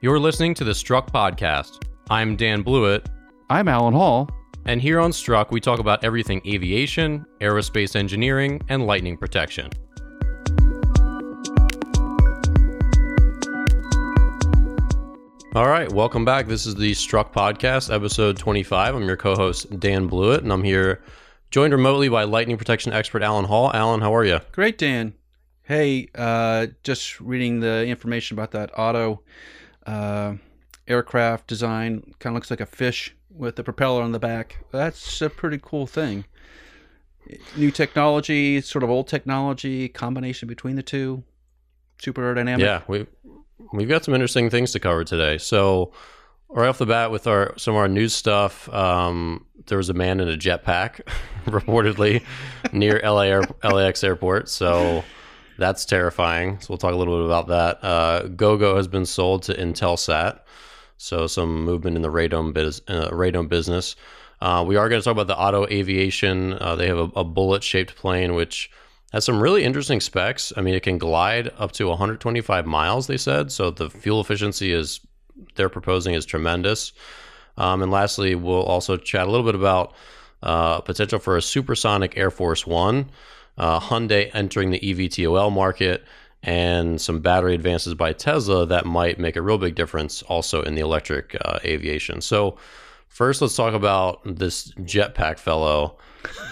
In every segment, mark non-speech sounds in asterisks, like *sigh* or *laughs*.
You're listening to the Struck Podcast. I'm Dan Blewett, I'm Alan Hall. and here on Struck, we talk about everything aviation, aerospace engineering, and lightning protection. All right, welcome back. This is the Struck Podcast, episode 25. I'm your co host, Dan Blewett, and I'm here joined remotely by lightning protection expert Alan Hall. Alan, how are you? Great, Dan. Hey, uh, just reading the information about that Otto uh, aircraft design. Kind of looks like a fish with a propeller on the back. That's a pretty cool thing. New technology, sort of old technology, combination between the two. Super aerodynamic. Yeah, we we've got some interesting things to cover today. So, right off the bat, with our some of our news stuff, um, there was a man in a jetpack *laughs* reportedly near LA Air, LAX airport. So that's terrifying. So we'll talk a little bit about that. Uh, GoGo has been sold to Intelsat. So some movement in the radome biz, uh, business. Uh, we are going to talk about the Otto Aviation. Uh, they have a, a bullet shaped plane which has some really interesting specs. I mean, it can glide up to 125 miles. They said so. The fuel efficiency is they're proposing is tremendous. Um, and lastly, we'll also chat a little bit about uh, potential for a supersonic Air Force One, uh, Hyundai entering the eVTOL market, and some battery advances by Tesla that might make a real big difference also in the electric uh, aviation. So, first, let's talk about this jetpack fellow.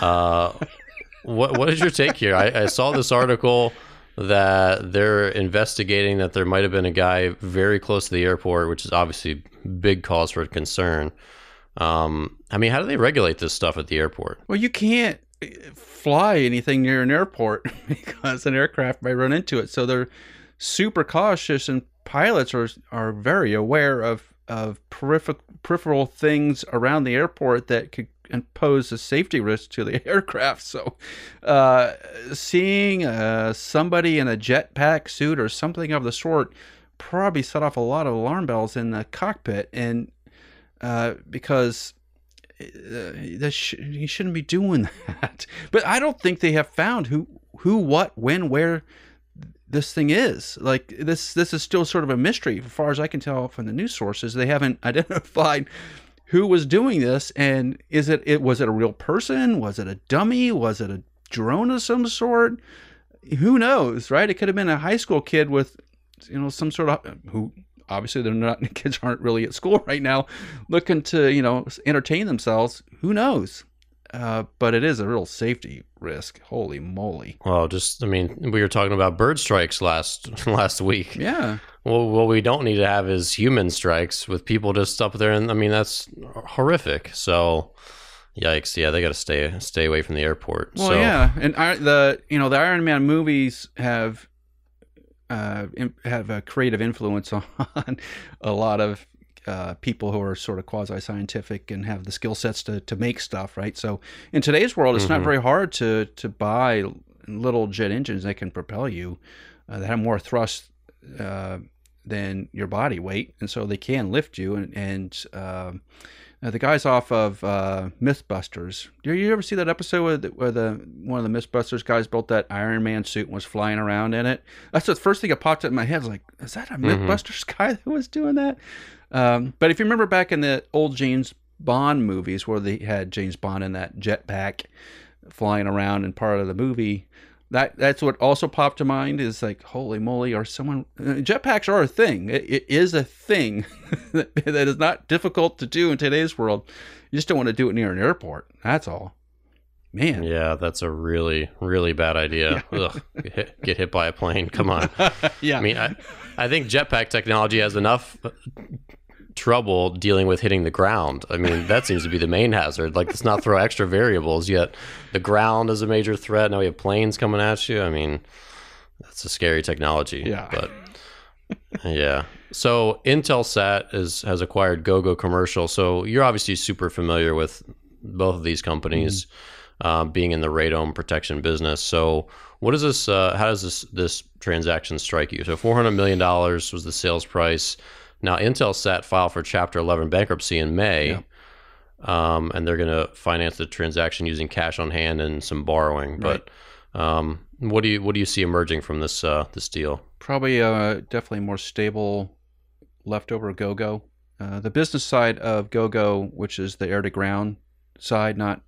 Uh, *laughs* what what is your take here? I, I saw this article that they're investigating that there might have been a guy very close to the airport, which is obviously big cause for concern. Um, I mean, how do they regulate this stuff at the airport? Well, you can't fly anything near an airport *laughs* because an aircraft might run into it. So they're super cautious, and pilots are are very aware of of peripheral peripheral things around the airport that could pose a safety risk to the *laughs* aircraft. So, uh, seeing uh, somebody in a jetpack suit or something of the sort probably set off a lot of alarm bells in the cockpit, and uh, because uh, sh- you shouldn't be doing *laughs* that. But I don't think they have found who, who, what, when, where this thing is. Like this, this is still sort of a mystery, as far as I can tell from the news sources. They haven't *laughs* identified who was doing this, and is it, it was it a real person? Was it a dummy? Was it a drone of some sort? Who knows, right? It could have been a high school kid with, you know, some sort of who obviously they're not *laughs* kids aren't really at school right now looking to you know entertain themselves who knows uh, but it is a real safety risk holy moly Well, just I mean, we were talking about bird strikes last *laughs* last week. yeah Well, what we don't need to have is human strikes with people just up there, and I mean that's horrific. So, yikes! Yeah, they got to stay stay away from the airport. well so, yeah and I, the you know the iron man movies have uh, have a creative influence *laughs* on a lot of uh, people who are sort of quasi scientific and have the skill sets to, to make stuff, right? So in today's world, it's not Mhm. very hard to to buy little jet engines that can propel you uh, that have more thrust uh, than your body weight, and so they can lift you. And, and um uh, the guys off of uh, MythBusters. Do you ever see that episode where the, where the one of the MythBusters guys built that Iron Man suit and was flying around in it? That's the first thing that popped up in my head. Was like, is that a MythBusters *laughs* guy that was doing that? Um, but if you remember back in the old James Bond movies where they had James Bond in that jetpack flying around in part of the movie, that that's what also popped to mind is like, holy moly, or someone jetpacks are a thing. It, it is a thing that, *laughs* that is not difficult to do in today's world. You just don't want to do it near an airport. That's all. Man, yeah, that's a really really bad idea. *laughs* Ugh, get, hit, get hit by a plane. Come on. *laughs* yeah. I mean, I, I think jetpack technology has enough trouble dealing with hitting the ground. I mean, that seems to be the main hazard. Like, let's not throw extra variables. Yet, the ground is a major threat. Now we have planes coming at you. I mean, that's a scary technology. Yeah. But yeah. So Intelsat is has acquired GoGo Commercial. So you're obviously super familiar with both of these companies. Uh, being in the radome protection business, so what is this? Uh, how does this this transaction strike you? So four hundred million dollars was the sales price. Now Intel Intelsat filed for Chapter Eleven bankruptcy in May, um, and they're going to finance the transaction using cash on hand and some borrowing. But um, what do you what do you see emerging from this uh, this deal? probably uh, definitely more stable leftover GoGo. Uh, the business side of GoGo, which is the air to ground side, not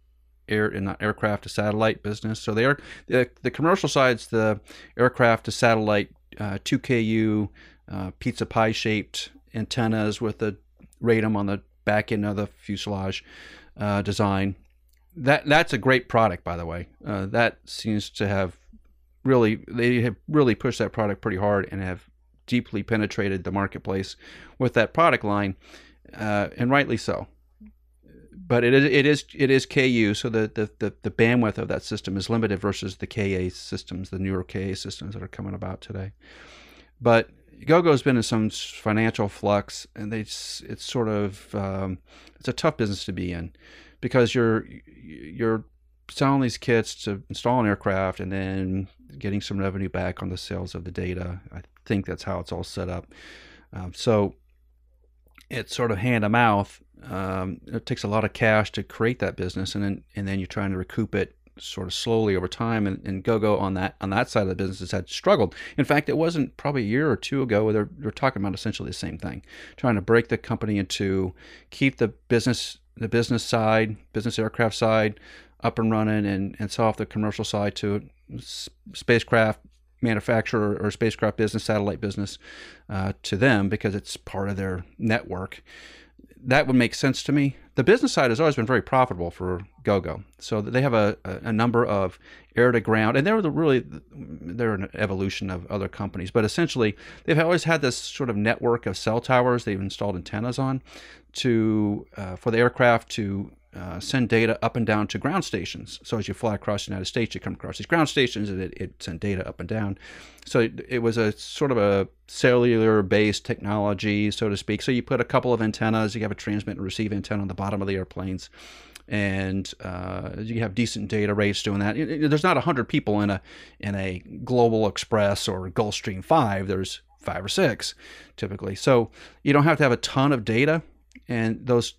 air and not aircraft to satellite business. So the air, the, the commercial side's the aircraft to satellite uh, 2KU uh, pizza pie shaped antennas with the radome on the back end of the fuselage uh, design. That that's a great product, by the way. Uh, that seems to have really they have really pushed that product pretty hard and have deeply penetrated the marketplace with that product line, uh, and rightly so. But it is it is it is KU, so the, the, the, the bandwidth of that system is limited versus the KA systems, the newer KA systems that are coming about today. But GoGo's been in some financial flux, and they it's sort of um, it's a tough business to be in because you're you're selling these kits to install an aircraft and then getting some revenue back on the sales of the data. I think that's how it's all set up. Um, so it's sort of hand to mouth. Um, it takes a lot of cash to create that business, and then and then you're trying to recoup it sort of slowly over time. And, and GoGo on that on that side of the business had struggled. In fact, it wasn't probably a year or two ago where they're, they're talking about essentially the same thing, trying to break the company into keep the business the business side, business aircraft side, up and running, and and sell off the commercial side to spacecraft manufacturer or spacecraft business, satellite business, uh, to them because it's part of their network that would make sense to me. The business side has always been very profitable for GoGo, so they have a, a number of air to ground, and they're the really they're an evolution of other companies, but essentially they've always had this sort of network of cell towers they've installed antennas on to uh, for the aircraft to uh, send data up and down to ground stations. So as you fly across the United States, you come across these ground stations, and it, it sent data up and down. So it, it was a sort of a cellular-based technology, so to speak. So you put a couple of antennas. You have a transmit and receive antenna on the bottom of the airplanes, and uh, you have decent data rates doing that. There's not hundred people in a in a Global Express or Gulfstream Five. There's five or six typically. So you don't have to have a ton of data and those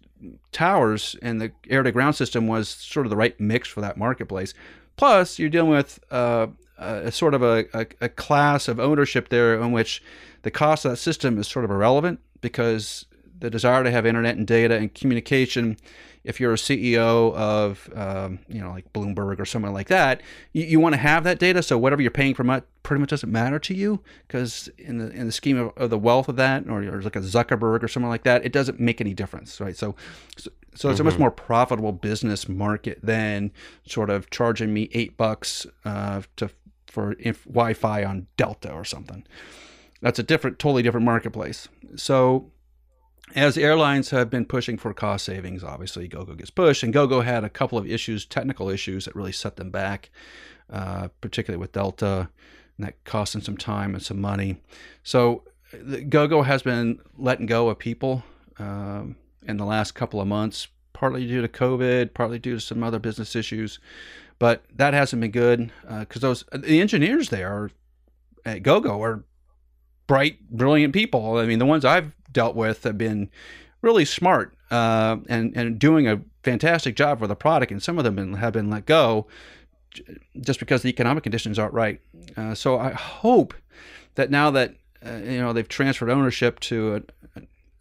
towers and the air to ground system was sort of the right mix for that marketplace. Plus, you're dealing with uh, a sort of a, a, a, class of ownership there in which the cost of that system is sort of irrelevant because the desire to have internet and data and communication if you're a CEO of, um, you know, like Bloomberg or someone like that, you, you want to have that data. So whatever you're paying for much, pretty much doesn't matter to you because in the in the scheme of, of, the wealth of that, or, or like a Zuckerberg or someone like that, it doesn't make any difference, right? So, so, so it's mm-hmm. a much mm-hmm. more profitable business market than sort of charging me eight bucks uh, to for Wi-Fi on Delta or something. That's a different, totally different marketplace. So as airlines have been pushing for cost savings, obviously GoGo gets pushed, and GoGo had a couple of issues, technical issues that really set them back, uh, particularly with Delta, and that cost them some time and some money. So GoGo has been letting go of people um, in the last couple of months, partly due to COVID, partly due to some other business issues, but that hasn't been good because uh, those the engineers there at GoGo are bright, brilliant people. I mean, the ones I've dealt with have been really smart uh, and and doing a fantastic job for the product, and some of them have been let go just because the economic conditions aren't right. Uh, so I hope that now that uh, you know they've transferred ownership to a,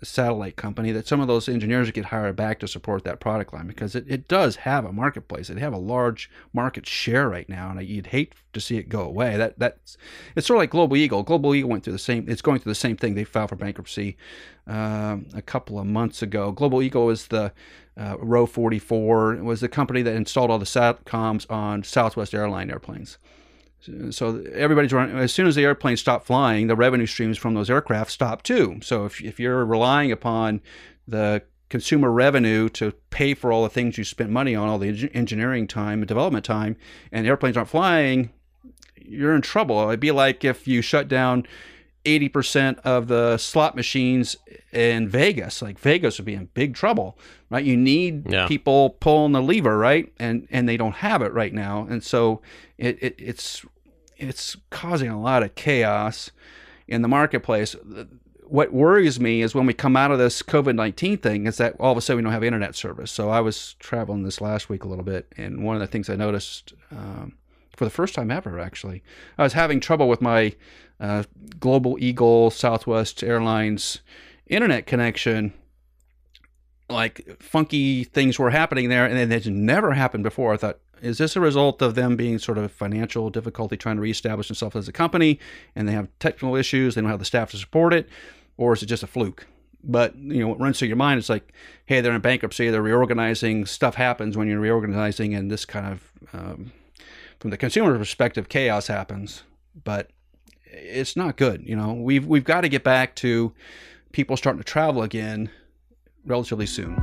satellite company that some of those engineers get hired back to support that product line because it, it does have a marketplace. It have a large market share right now, and you'd hate to see it go away. That that's it's sort of like Global Eagle. Global Eagle went through the same. It's going through the same thing. They filed for bankruptcy um, a couple of months ago. Global Eagle was the uh, Row 44. It was the company that installed all the satcoms on Southwest Airline airplanes. So everybody's running. As soon as the airplanes stopped flying, the revenue streams from those aircraft stopped too. So if, if you're relying upon the consumer revenue to pay for all the things you spent money on, all the engineering time and development time, and airplanes aren't flying, you're in trouble. It'd be like if you shut down 80% of the slot machines in Vegas. Like Vegas would be in big trouble, right? You need yeah. people pulling the lever, right? And and they don't have it right now. And so it, it it's it's causing a lot of chaos in the marketplace. What worries me is when we come out of this COVID 19 thing, is that all of a sudden we don't have internet service. So I was traveling this last week a little bit, and one of the things I noticed um, for the first time ever, actually, I was having trouble with my uh, Global Eagle Southwest Airlines internet connection, like funky things were happening there, and it had never happened before. I thought, is this a result of them being sort of financial difficulty trying to reestablish themselves as a company, and they have technical issues, they don't have the staff to support it, or is it just a fluke? But you know, what runs through your mind is like, hey, they're in bankruptcy, they're reorganizing. Stuff happens when you're reorganizing, and this kind of, um, from the consumer perspective, chaos happens. But it's not good. You know, we've we've got to get back to people starting to travel again relatively soon.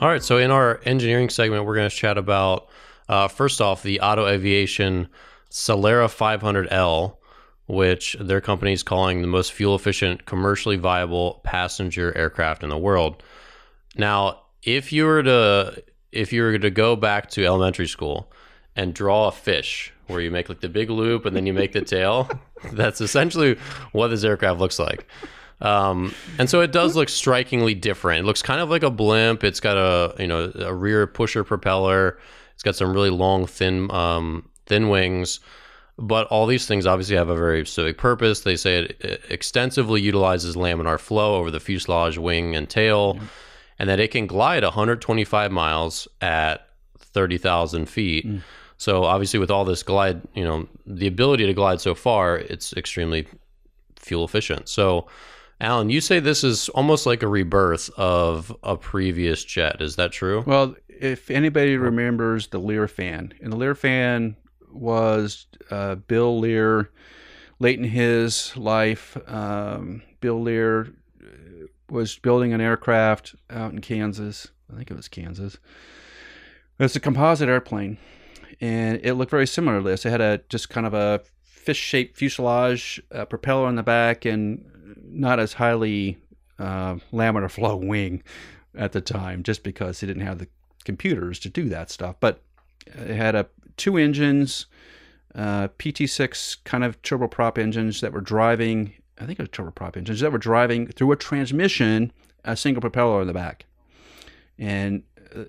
All right, so in our engineering segment, we're going to chat about uh, first off the Otto Aviation Celera 500L, which their company is calling the most fuel efficient, commercially viable passenger aircraft in the world. Now, if you were to if you were to go back to elementary school and draw a fish where you make like the big loop and then you make the tail, *laughs* that's essentially what this aircraft looks like. Um, and so it does look strikingly different. It looks kind of like a blimp. It's got a you know a rear pusher propeller. It's got some really long, thin um, thin wings. But all these things obviously have a very specific purpose. They say it extensively utilizes laminar flow over the fuselage, wing, and tail, mm. And that it can glide 125 miles at 30,000 feet. Mm. So obviously, with all this glide, you know, the ability to glide so far, it's extremely fuel efficient. So Alan, you say this is almost like a rebirth of a previous jet. Is that true? Well, if anybody remembers the Lear fan, and the Lear fan was uh, Bill Lear, late in his life, um, Bill Lear was building an aircraft out in Kansas. I think it was Kansas. It's a composite airplane, and it looked very similar to this. It had a just kind of a fish-shaped fuselage, a propeller on the back, and not as highly uh, laminar *laughs* flow wing at the time, just because he didn't have the computers to do that stuff. But it had a two engines, uh, PT6 kind of turboprop engines that were driving. I think it was turboprop engines that were driving through a transmission, a single propeller in the back, and uh,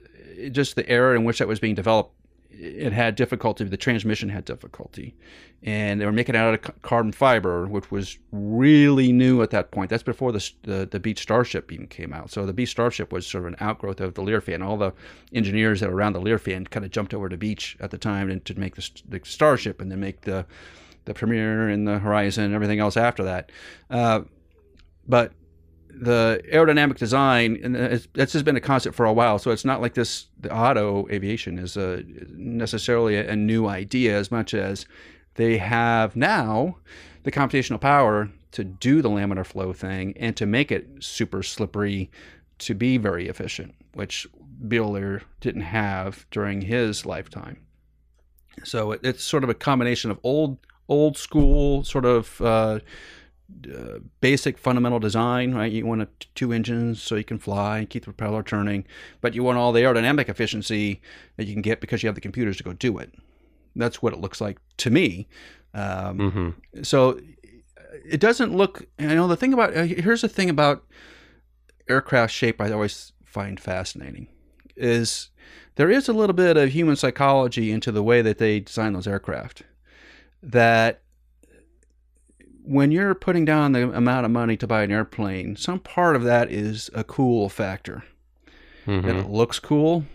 just the era in which that was being developed it had difficulty. The transmission had difficulty, and they were making it out of carbon fiber, which was really new at that point. That's before the the, the Beech Starship even came out. So the Beech Starship was sort of an outgrowth of the Learfan. All the engineers that were around the Learfan kind of jumped over to Beech at the time and to make the, the Starship, and then make the the Premier and the Horizon and everything else after that. Uh, but the aerodynamic design, and this has been a concept for a while, so it's not like this. The Otto Aviation is a, necessarily a, a new idea as much as they have now the computational power to do the laminar flow thing and to make it super slippery to be very efficient, which Bill didn't have during his lifetime. So it, it's sort of a combination of old old school sort of uh, uh, basic fundamental design, right? You want a, two engines so you can fly and keep the propeller turning, but you want all the aerodynamic efficiency that you can get because you have the computers to go do it. That's what it looks like to me. Um, mm-hmm. So it doesn't look. You know, the thing about uh, here's the thing about aircraft shape I always find fascinating is there is a little bit of human psychology into the way that they design those aircraft that when you're putting down the amount of money to buy an airplane, some part of that is a cool factor. Mm-hmm. it looks cool.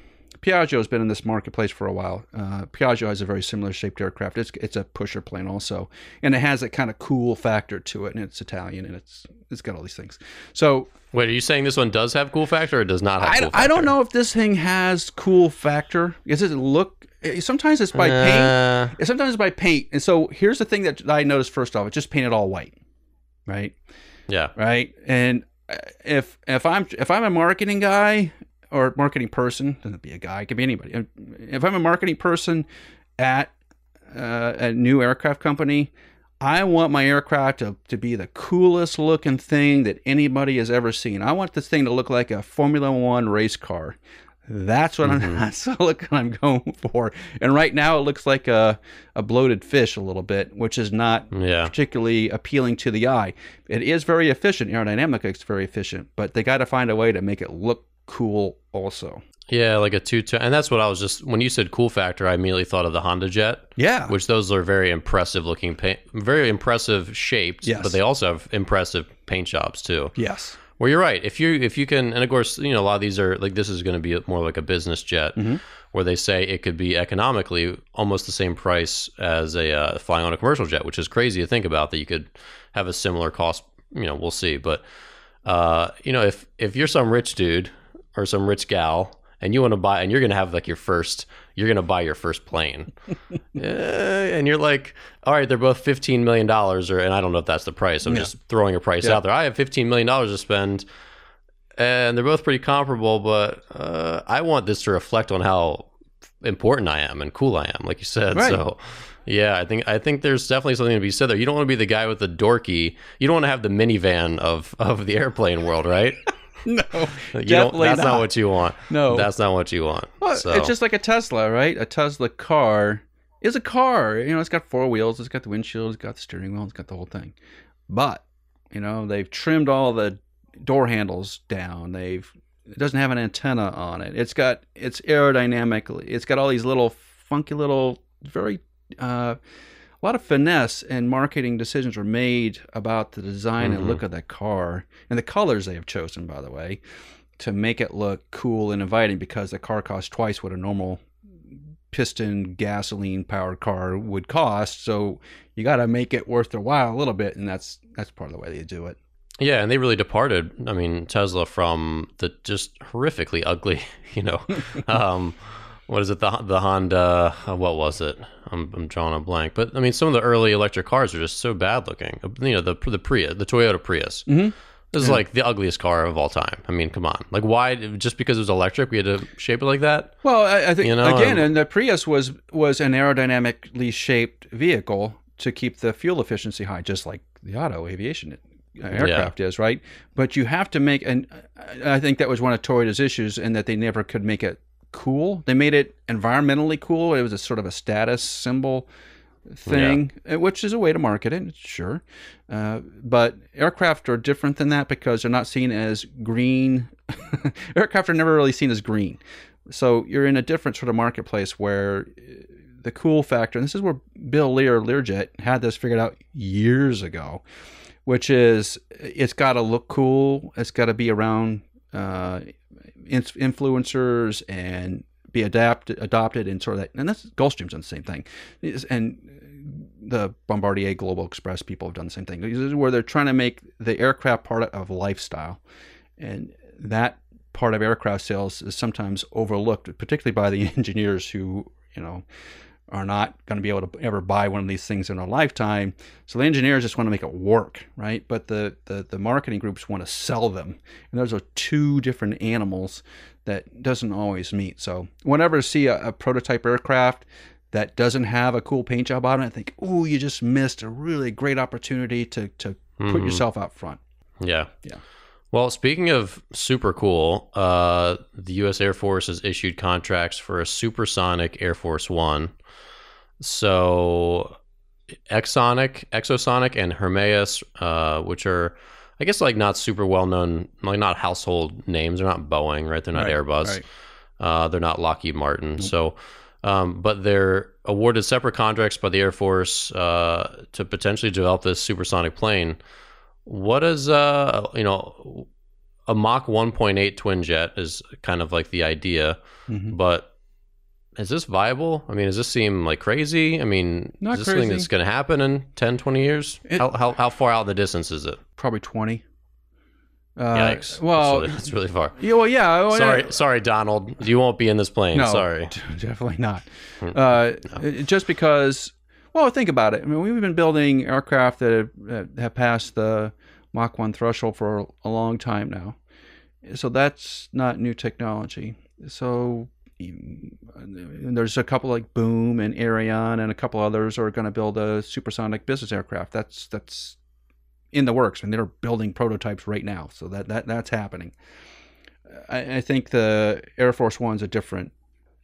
Piaggio's been in this marketplace for a while. Uh, Piaggio has a very similar shaped aircraft. It's it's a pusher plane also, and it has a kind of cool factor to it, and it's Italian, and it's it's got all these things. So wait, are you saying this one does have cool factor, or does not have? I, cool I don't know if this thing has cool factor. Does it look sometimes it's by uh, paint. Sometimes it's by paint. And so here's the thing that I noticed first off: it's just painted all white, right? Yeah. Right. And eh, if if I'm if I'm a marketing guy or marketing person, doesn't be a guy, it could be anybody. If I'm a marketing person at uh, a new aircraft company, I want my aircraft to, to be the coolest looking thing that anybody has ever seen. I want this thing to look like a Formula One race car. That's what mm-hmm. I'm. *laughs* That's the look I'm going for. And right now, it looks like a a bloated fish a little bit, which is not yeah. particularly appealing to the eye. It is very efficient. Aerodynamic it's very efficient, but they got to find a way to make it look cool also. Yeah, like a two ten, and that's what I was just when you said cool factor, I immediately thought of the Honda Jet, Yeah. which those are very impressive looking paint, very impressive shaped, Yes. but they also have impressive paint jobs too. yes. Well, you're right. If you if you can, and of course, you know, a lot of these are like this is going to be more like a business jet, where they say it could be economically almost the same price as a uh, flying on a commercial jet, which is crazy to think about. That you could have a similar cost. You know, we'll see. But uh, you know, if if you're some rich dude or some rich gal and you want to buy, and you're going to have like your first, you're going to buy your first plane, *laughs* Eh, and you're like, all right, they're both fifteen million dollars, or and I don't know if that's the price. I'm just throwing a price Yeah. out there. I have fifteen million dollars to spend, and they're both pretty comparable, but uh, I want this to reflect on how important I am and cool I am, like you said. Right. So. Yeah, I think I think there's definitely something to be said there. You don't want to be the guy with the dorky. You don't want to have the minivan of of the airplane world, right? *laughs* *laughs* No. You don't, Definitely that's not. not. what you want. No. that's not what you want. Well, so, it's just like a Tesla, right? A Tesla car is a car. You know, it's got four wheels, it's got the windshield, it's got the steering wheel, it's got the whole thing. But, you know, they've trimmed all the door handles down. They've it doesn't have an antenna on it. It's got it's aerodynamically. It's got all these little funky little very uh a lot of finesse and marketing decisions were made about the design and Mhm. look of that car and the colors they have chosen, by the way, to make it look cool and inviting because the car costs twice what a normal piston gasoline powered car would cost. So you got to make it worth their while a little bit, and that's that's part of the way they do it. yeah, and they really departed. I mean, Tesla from the just horrifically ugly. *laughs* You know, *laughs* um, what is it? The the Honda. What was it? I'm, I'm drawing a blank. But I mean, some of the early electric cars are just so bad looking. You know, the the Prius, the Toyota Prius. Mhm. This is like the ugliest car of all time. I mean, come on. Like, why? Just because it was electric, we had to shape it like that? Well, I, I think You know, again, um, and the Prius was was an aerodynamically shaped vehicle to keep the fuel efficiency high, just like the Otto Aviation uh, aircraft is, right? But you have to make, and I I think that was one of Toyota's issues, in that they never could make it cool. They made it environmentally cool. It was a sort of a status symbol thing, uh, which is a way to market it, sure. Uh, but aircraft are different than that because they're not seen as green. *laughs* aircraft are never really seen as green. So you're in a different sort of marketplace where uh, the cool factor, and this is where Bill Lear, Learjet, had this figured out years ago, which is it's got to look cool. It's got to be around uh, influencers and be adapted, adopted, and sort of that. And that's Gulfstream's done the same thing, and the Bombardier Global Express people have done the same thing. This is where they're trying to make the aircraft part of lifestyle, and that part of aircraft sales is sometimes overlooked, particularly by the *laughs* engineers who you know are not going to be able to ever buy one of these things in their lifetime. So the engineers just want to make it work, right? But the the, the marketing groups want to sell them, and those are two different animals that doesn't always meet. So whenever I see a, a prototype aircraft that doesn't have a cool paint job on it, I think, oh, you just missed a really great opportunity to to put Mhm. yourself out front. Yeah. Yeah. Well, speaking of super cool, uh, the U.S. Air Force has issued contracts for a supersonic Air Force One. So, Exonic, Exosonic, and Hermeus, uh, which are, I guess, like not super well known, like not household names. They're not Boeing, right? They're not Right, Airbus. right. Uh, they're not Lockheed Martin. So, um, but they're awarded separate contracts by the Air Force uh, to potentially develop this supersonic plane. What is uh you know a Mach 1.8 twin jet is kind of like the idea, Mhm. but is this viable? I mean, does this seem like crazy? I mean, Not is this crazy. that's going to happen in 10, 20 years? It- how, how, how far out in the distance is it? Probably twenty. Uh, Yikes. Well, That's, that's really far. yeah, well, yeah. oh, Sorry, sorry, Donald. You won't be in this plane. No, Sorry. *laughs* definitely not. Hmm. Uh, it- Just because, well, think about it. I mean, we've been building aircraft that have, have passed the Mach 1 threshold for a long time now. So that's not new technology. So mm, there's a couple like Boom and Aerion and a couple others are going to build a supersonic business aircraft. That's that's in the works, and they're building prototypes right now. So that, that that's happening. I, I think the Air Force One's a different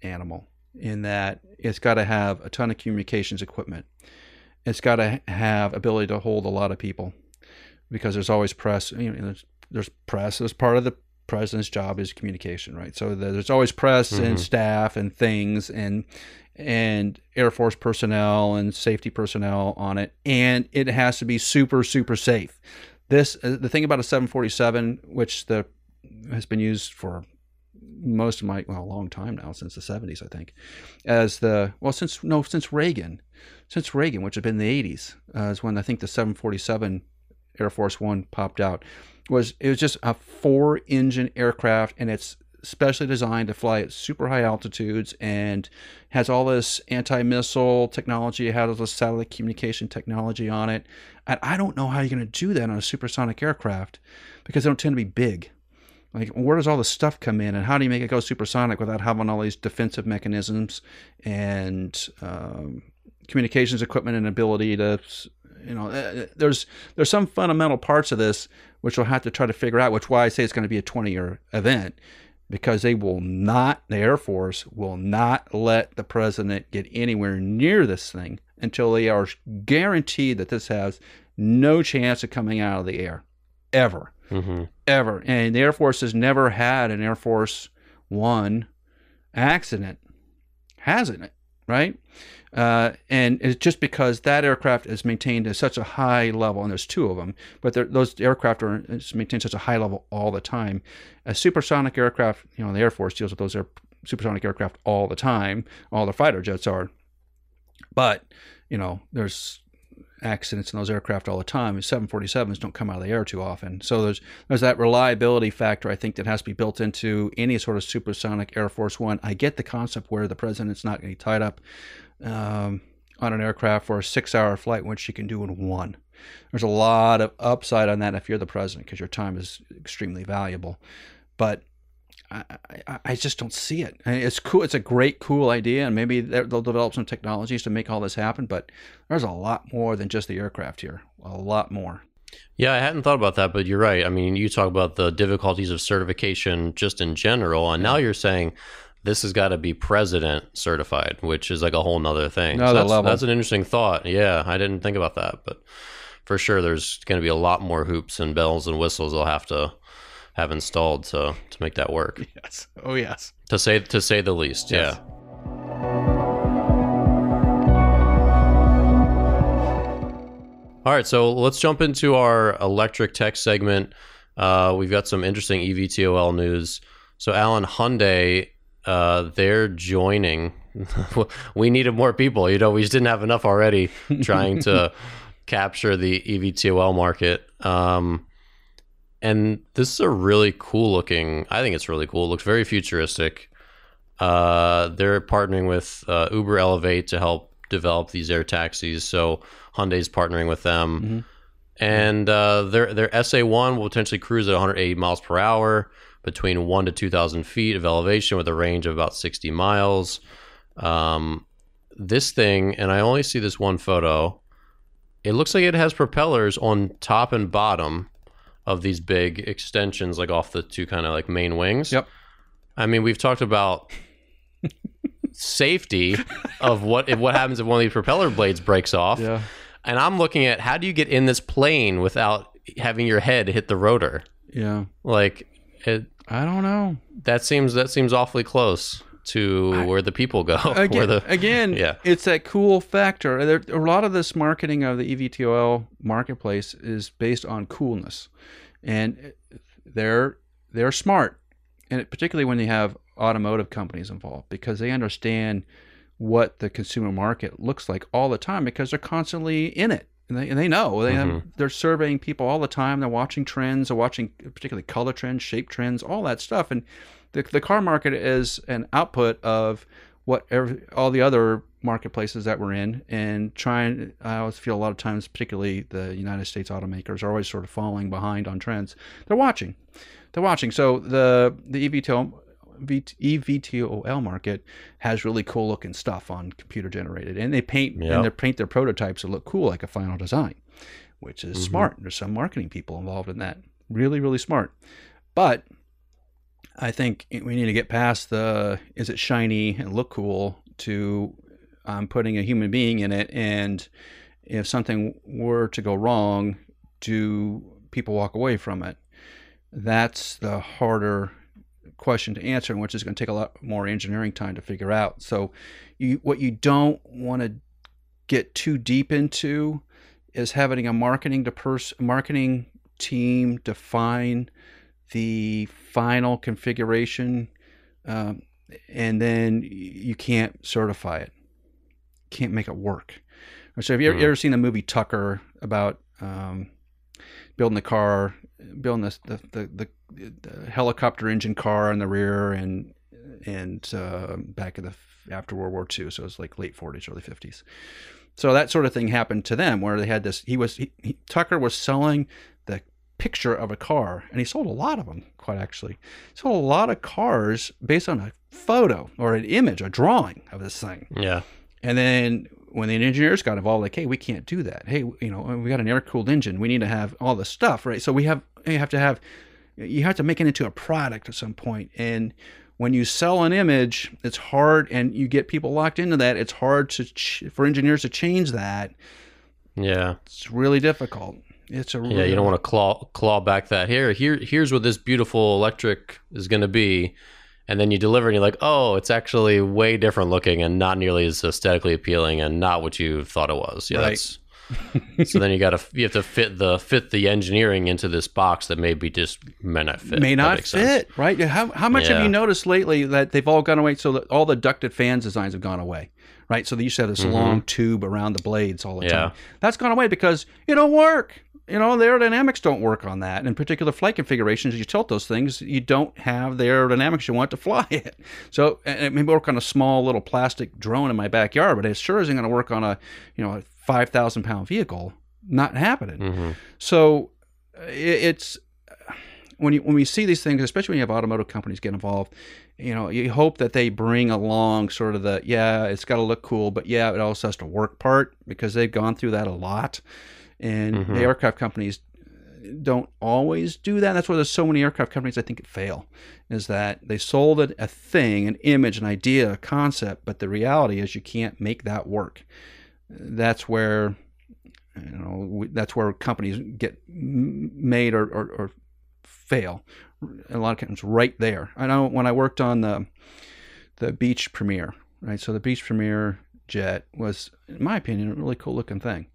animal in that it's got to have a ton of communications equipment. It's got to have ability to hold a lot of people because there's always press. You know, there's, there's press as part of the president's job is communication, right? So there's always press mm-hmm. and staff and things and and Air Force personnel and safety personnel on it, and it has to be super super safe. This uh, the thing about a 747, which the has been used for most of my well a long time now since the 70s I think as the well since no since Reagan since Reagan which had been the 80s uh, is when I think the 747 Air Force One popped out was it was just a four engine aircraft and it's specially designed to fly at super high altitudes and has all this anti-missile technology, has all this satellite communication technology on it. And I don't know how you're going to do that on a supersonic aircraft because they don't tend to be big. Like, where does all the stuff come in, and how do you make it go supersonic without having all these defensive mechanisms and um, communications equipment and ability to, you know, uh, uh, there's there's some fundamental parts of this which we'll have to try to figure out. Which why I say it's going to be a 20 year event because they will not, the Air Force will not let the president get anywhere near this thing until they are guaranteed that this has no chance of coming out of the air ever. Mm-hmm. Ever. And the Air Force has never had an Air Force One accident, hasn't it? Right? Uh, and it's just because that aircraft is maintained at such a high level, and there's two of them, but those aircraft are maintained at such a high level all the time. A supersonic aircraft, you know, the Air Force deals with those air, supersonic aircraft all the time. All the fighter jets are, but you know, there's accidents in those aircraft all the time. 747s don't come out of the air too often. So there's there's that reliability factor I think that has to be built into any sort of supersonic Air Force One. I get the concept where the president's not going to be tied up um, on an aircraft for a six-hour flight, which you can do in one. There's a lot of upside on that if you're the president because your time is extremely valuable. But I, I, I, just don't see it. it's cool. It's a great, cool idea, and maybe they'll develop some technologies to make all this happen. But there's a lot more than just the aircraft here. A lot more. Yeah, I hadn't thought about that, but you're right. I mean, you talk about the difficulties of certification just in general, and now you're saying this has got to be president certified, which is like a whole nother thing. Another so that's, level. that's an interesting thought. Yeah, I didn't think about that, but for sure, there's going to be a lot more hoops and bells and whistles they'll have to have installed to to make that work. *laughs* Yes. Oh yes. To say to say the least. Yes. Yeah. All right, so let's jump into our electric tech segment. Uh, we've got some interesting EVTOL news. So, Alan Hyundai, uh, they're joining. *laughs* we needed more people. You know, we just didn't have enough already *laughs* trying to capture the EVTOL market. Um, and this is a really cool looking. I think it's really cool. It looks very futuristic. Uh, they're partnering with uh, Uber Elevate to help develop these air taxis. So Hyundai's partnering with them, mm-hmm. and uh, their their SA1 will potentially cruise at 180 miles per hour between one to 2,000 feet of elevation with a range of about 60 miles. Um, this thing, and I only see this one photo. It looks like it has propellers on top and bottom of these big extensions, like off the two kind of like main wings. Yep. I mean, we've talked about safety of what if what happens if one of these propeller blades breaks off. Yeah. And I'm looking at how do you get in this plane without having your head hit the rotor? Yeah. Like it I don't know. That seems that seems awfully close to I, where the people go. *laughs* Again, the, again *laughs* yeah. it's that cool factor. There, a lot of this marketing of the EVTOL marketplace is based on coolness, and they're they're smart, and particularly when they have automotive companies involved because they understand what the consumer market looks like all the time because they're constantly in it. And they, and they know they mm-hmm. have, they're surveying people all the time. They're watching trends. They're watching particularly color trends, shape trends, all that stuff. And the, the car market is an output of what every, all the other marketplaces that we're in and trying i always feel a lot of times particularly the united states automakers are always sort of falling behind on trends they're watching they're watching so the the evtol EVTOL market has really cool looking stuff on computer generated, and they paint yep. and they paint their prototypes to look cool like a final design, which is mm-hmm. smart. There's some marketing people involved in that, really really smart. But I think we need to get past the is it shiny and look cool to um, putting a human being in it, and if something were to go wrong, do people walk away from it? that's the harder question to answer, and which is going to take a lot more engineering time to figure out. So, you what you don't want to get too deep into is having a marketing to pers- marketing team define the final configuration, um, and then you can't certify it, can't make it work. So, have you ever, Hmm. ever seen the movie Tucker about um, building the car, building this, the, the the the helicopter engine car in the rear, and and uh, back in the after World War II, so it was like late 40s, early 50s. So that sort of thing happened to them, where they had this. He was he, he, Tucker was selling the picture of a car, and he sold a lot of them. Quite actually, he sold a lot of cars based on a photo or an image, a drawing of this thing. Yeah. And then when the engineers got involved, like, hey, we can't do that. Hey, you know, uh, we got an air cooled engine. We need to have all this stuff, right? So we have you have to have you have to make it into a product at some point. And when you sell an image, it's hard, and you get people locked into that. It's hard to ch- for engineers to change that. Yeah. It's really difficult. It's a Yeah, you don't want to claw claw back that here. Here, here's what this beautiful electric is going to be, and then you deliver, and you're like, oh, it's actually way different looking and not nearly as aesthetically appealing, and not what you thought it was. Yeah, Right. that's. *laughs* so then you got to you have to fit the fit the engineering into this box that maybe just may not fit. may not makes sense. fit, right? How, how much have you noticed lately that they've all gone away? So that all the ducted fans designs have gone away, right? So they used to have this long tube around the blades all the Mm-hmm. Yeah. time. That's gone away because it don't work. You know, the aerodynamics don't work on that. In particular flight configurations, as you tilt those things, you don't have the aerodynamics you want to *laughs* fly it. So and it may work on a small little plastic drone in my backyard, but it sure isn't going to work on a, you know, a 5,000 pound vehicle. Not happening. hmm So it's when you when we see these things, especially when you have automotive companies get involved, you know, you hope that they bring along sort of the yeah, it's got to look cool, but yeah, it also has to work part because they've gone through that a lot, and Mhm. the aircraft companies don't always do that. That's why there's so many aircraft companies I think fail, is that they sold a, a thing, an image, an idea, a concept, but the reality is you can't make that work. That's where you know we- that's where companies get m- made or, or, or fail a lot of times right there i know when i worked on the the Beech Premier right so the Beech Premier jet was in my opinion a really cool looking thing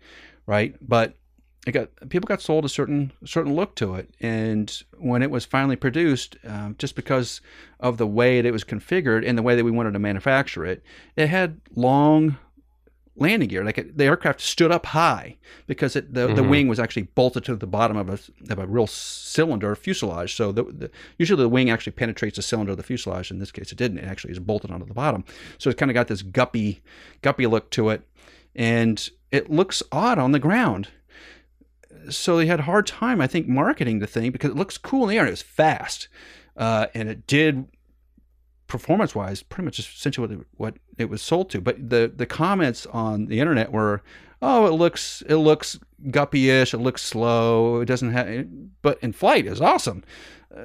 right but it got people got sold a certain certain look to it and when it was finally produced um, just because of the way that it was configured and the way that we wanted to manufacture it it had long landing gear. Like it, the aircraft stood up high because it, the, the Mhm. wing was actually bolted to the bottom of a of a real cylinder fuselage. So the, the usually the wing actually penetrates the cylinder of the fuselage. In this case, it didn't. It actually is bolted onto the bottom. So it's kind of got this guppy guppy look to it, and it looks odd on the ground. So they had a hard time, I think, marketing the thing because it looks cool in the air. and It was fast, uh, and it did performance wise pretty much essentially what it, what it was sold to but the the comments on the internet were oh it looks it looks guppy-ish it looks slow it doesn't have but in flight is awesome uh,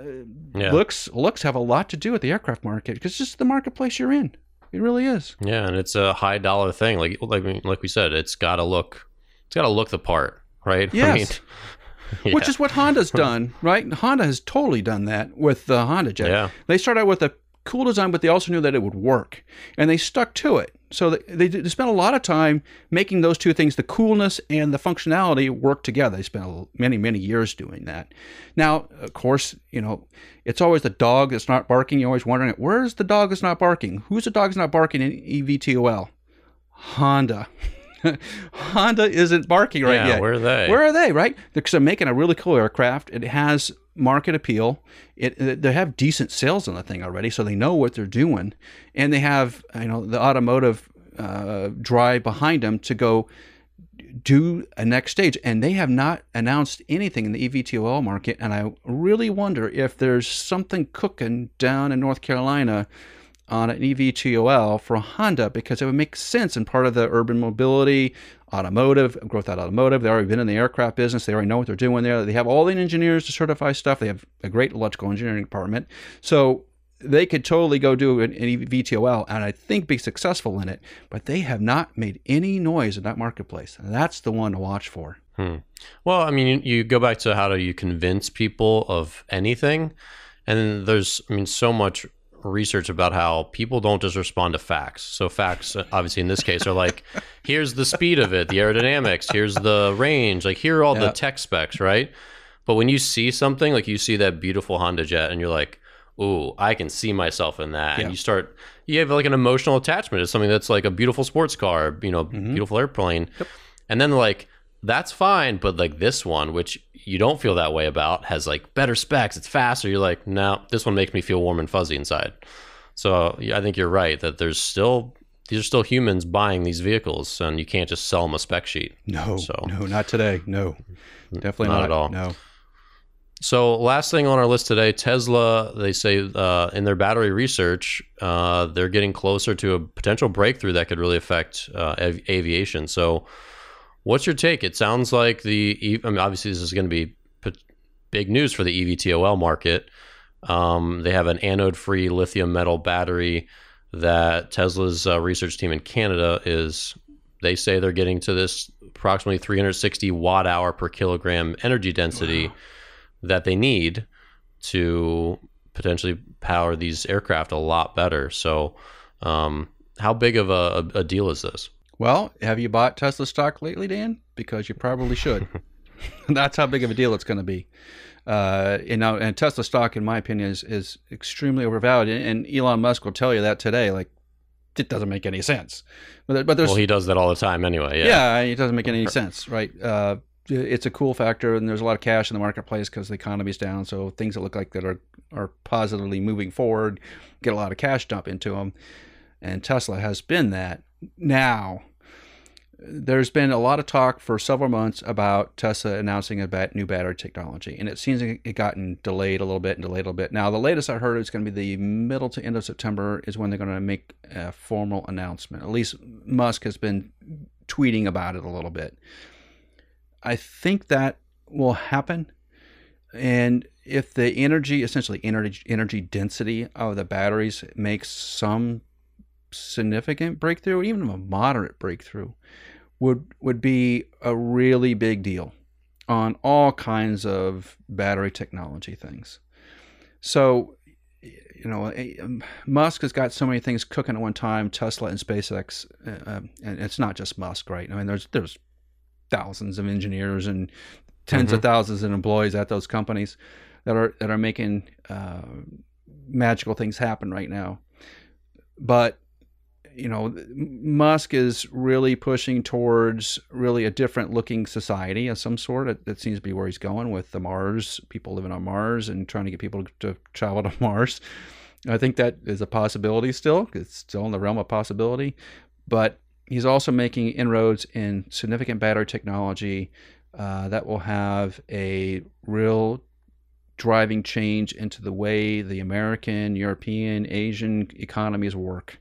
Yeah. looks looks have a lot to do with the aircraft market because it's just the marketplace you're in it really is Yeah, and it's a high dollar thing. Like like like we said, it's got to look it's got to look the part, right? *laughs* Yes. *laughs* yeah. which is what honda's done right honda has totally done that with the honda jet Yeah. they started out with a cool design, but they also knew that it would work, and they stuck to it. So they, they, spent a lot of time making those two things, the coolness and the functionality, work together. They spent many, many years doing that. Now, of course, you know, it's always the dog that's not barking. You're always wondering, where's the dog that's not barking? Who's the dog that's not barking in EVTOL? Honda. *laughs* Honda isn't barking right yeah, yet. where are they? Where are they? Right? Because they're making a really cool aircraft. It has market appeal. It, it- they have decent sales on the thing already, so they know what they're doing, and they have you know the automotive uh, drive behind them to go do a next stage. And they have not announced anything in the eVTOL market. And I really wonder if there's something cooking down in North Carolina on an eVTOL for Honda because it would make sense and part of the urban mobility, automotive, growth out automotive. They've already been in the aircraft business. They already know what they're doing there. They have all the engineers to certify stuff. They have a great electrical engineering department. So they could totally go do an, an VTOL and I think be successful in it, but they have not made any noise in that marketplace. And that's the one to watch for. Hmm. Well, I mean, you go back to how do you convince people of anything, and there's, I mean, so much research about how people don't just respond to facts. So facts, obviously in this case, are like, *laughs* here's the speed of it, the aerodynamics, here's the range, like here are all the tech specs, right? But when you see something, like you see that beautiful Honda Jet, and you're like, ooh, I can see myself in that, Yeah. and you start, you have like an emotional attachment to something that's like a beautiful sports car, you know, Mm-hmm. beautiful airplane, and then like that's fine, but like this one, which you don't feel that way about, has like better specs, it's faster. You're like, no, this one makes me feel warm and fuzzy inside. So I think you're right that there's still these are still humans buying these vehicles, and you can't just sell them a spec sheet. No, So- no, not today. No, definitely Not not, at all. No. So last thing on our list today, Tesla. They say uh, in their battery research, uh, they're getting closer to a potential breakthrough that could really affect uh, av- aviation. So, what's your take? It sounds like the. I mean, obviously, this is going to be big news for the EVTOL market. Um, they have an anode-free lithium metal battery that Tesla's uh, research team in Canada is. They say they're getting to this approximately 360 watt hour per kilogram energy density that they need to potentially power these aircraft a lot better. So, um, how big of a, a deal is this? Well, have you bought Tesla stock lately, Dan? Because you probably should. *laughs* That's how big of a deal it's going to be. Uh, and now, and Tesla stock, in my opinion, is is extremely overvalued. And Elon Musk will tell you that today. Like, it doesn't make any sense. But but there's Well, he does that all the time anyway. Yeah. yeah. it doesn't make any sense, right? Uh, it's a cool factor, and there's a lot of cash in the marketplace because the economy's down. So things that look like that are are positively moving forward get a lot of cash dump into them, and Tesla has been that. Now, there's been a lot of talk for several months about Tesla announcing a new battery technology, and it seems it gotten delayed a little bit and delayed a little bit. Now, the latest I heard is going to be the middle to end of September is when they're going to make a formal announcement. At least Musk has been tweeting about it a little bit. I think that will happen, and if the energy, essentially energy energy density of the batteries makes some significant breakthrough, even a moderate breakthrough, would would be a really big deal on all kinds of battery technology things. So, you know, eh, um, Musk has got so many things cooking at one time. Tesla and SpaceX, uh, and it's not just Musk, right? I mean, there's there's thousands of engineers and 10s of thousands of employees at those companies that are that are making uh, magical things happen right now. But you know, Musk is really pushing towards really a different looking society of some sort. That, that seems to be where he's going with the Mars, people living on Mars and trying to get people to travel to *laughs* Mars. I think that is a possibility still. It's still in the realm of possibility. But he's also making inroads in significant battery technology uh, that will have a real driving change into the way the American, European, Asian economies work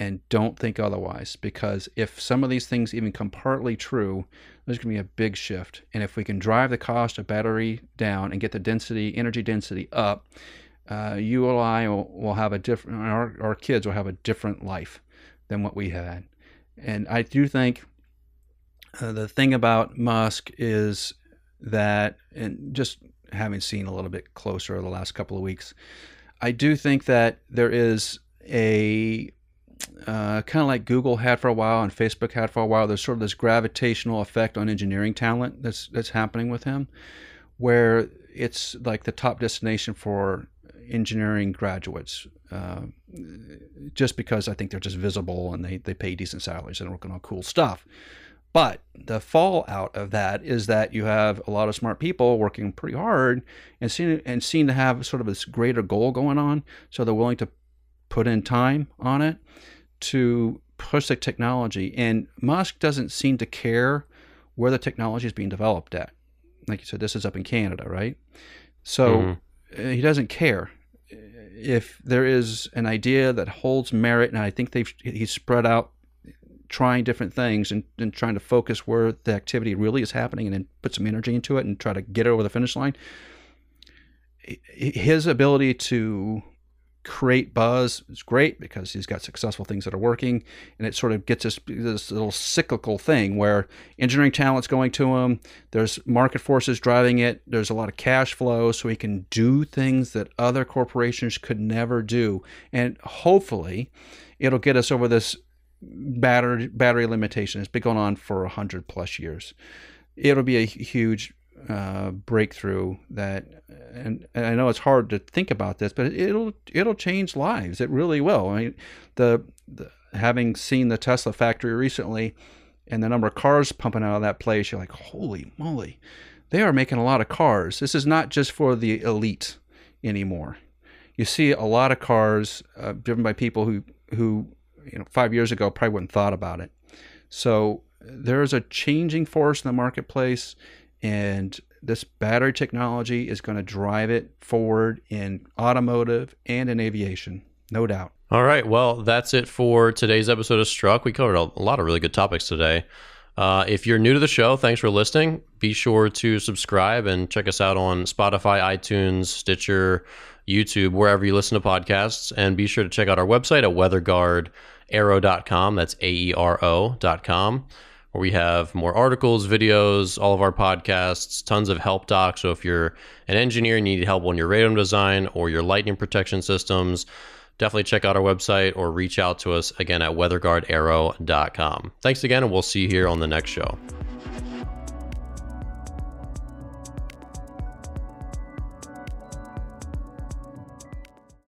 and don't think otherwise because if some of these things even come partly true there's going to be a big shift. And if we can drive the cost of battery down and get the density energy density up uh, you and i will, will have a different our, our kids will have a different life than what we had. And i do think uh, the thing about musk is that and just having seen a little bit closer the last couple of weeks i do think that there is a uh, kind of like Google had for a while and Facebook had for a while. There's sort of this gravitational effect on engineering talent that's that's happening with him, where it's like the top destination for engineering graduates. Uh, just because I think they're just visible and they, they pay decent salaries and working on cool stuff. But the fallout of that is that you have a lot of smart people working pretty hard and seem and seem to have sort of this greater goal going on. So they're willing to put in time on it to push the technology. And Musk doesn't seem to care where the technology is being developed at. Like you said, this is up in Canada, right? So Mhm. uh, he doesn't care if there is an idea that holds merit. And I think they've he's spread out trying different things and, and trying to focus where the activity really is happening and then put some energy into it and try to get it over the finish line. His ability to create buzz. is great because he's got successful things that are working, and it sort of gets us this little cyclical thing where engineering talent's going to him. There's market forces driving it. There's a lot of cash flow, so he can do things that other corporations could never do, and hopefully, it'll get us over this battery battery limitation. It's been going on for hundred plus years. It'll be a huge uh, breakthrough that, and, and, I know it's hard to think about this, but it'll it'll change lives. It really will. I mean, the, the having seen the Tesla factory recently, and the number of cars pumping out of that place, you're like, holy moly, they are making a lot of cars. This is not just for the elite anymore. You see a lot of cars uh, driven by people who who you know five years ago probably wouldn't thought about it. So there's a changing force in the marketplace, and this battery technology is going to drive it forward in automotive and in aviation, no doubt. All right, well, that's it for today's episode of Struck. We covered a, lot of really good topics today. Uh, if you're new to the show, thanks for listening. Be sure to subscribe and check us out on Spotify, iTunes, Stitcher, YouTube, wherever you listen to podcasts. And be sure to check out our website at weatherguardaero.com. That's A E R O.com, where we have more articles, videos, all of our podcasts, tons of help docs. So if you're an engineer and you need help on your radome design or your lightning protection systems, definitely check out our website or reach out to us again at weatherguardaero.com. Thanks again, and we'll see you here on the next show.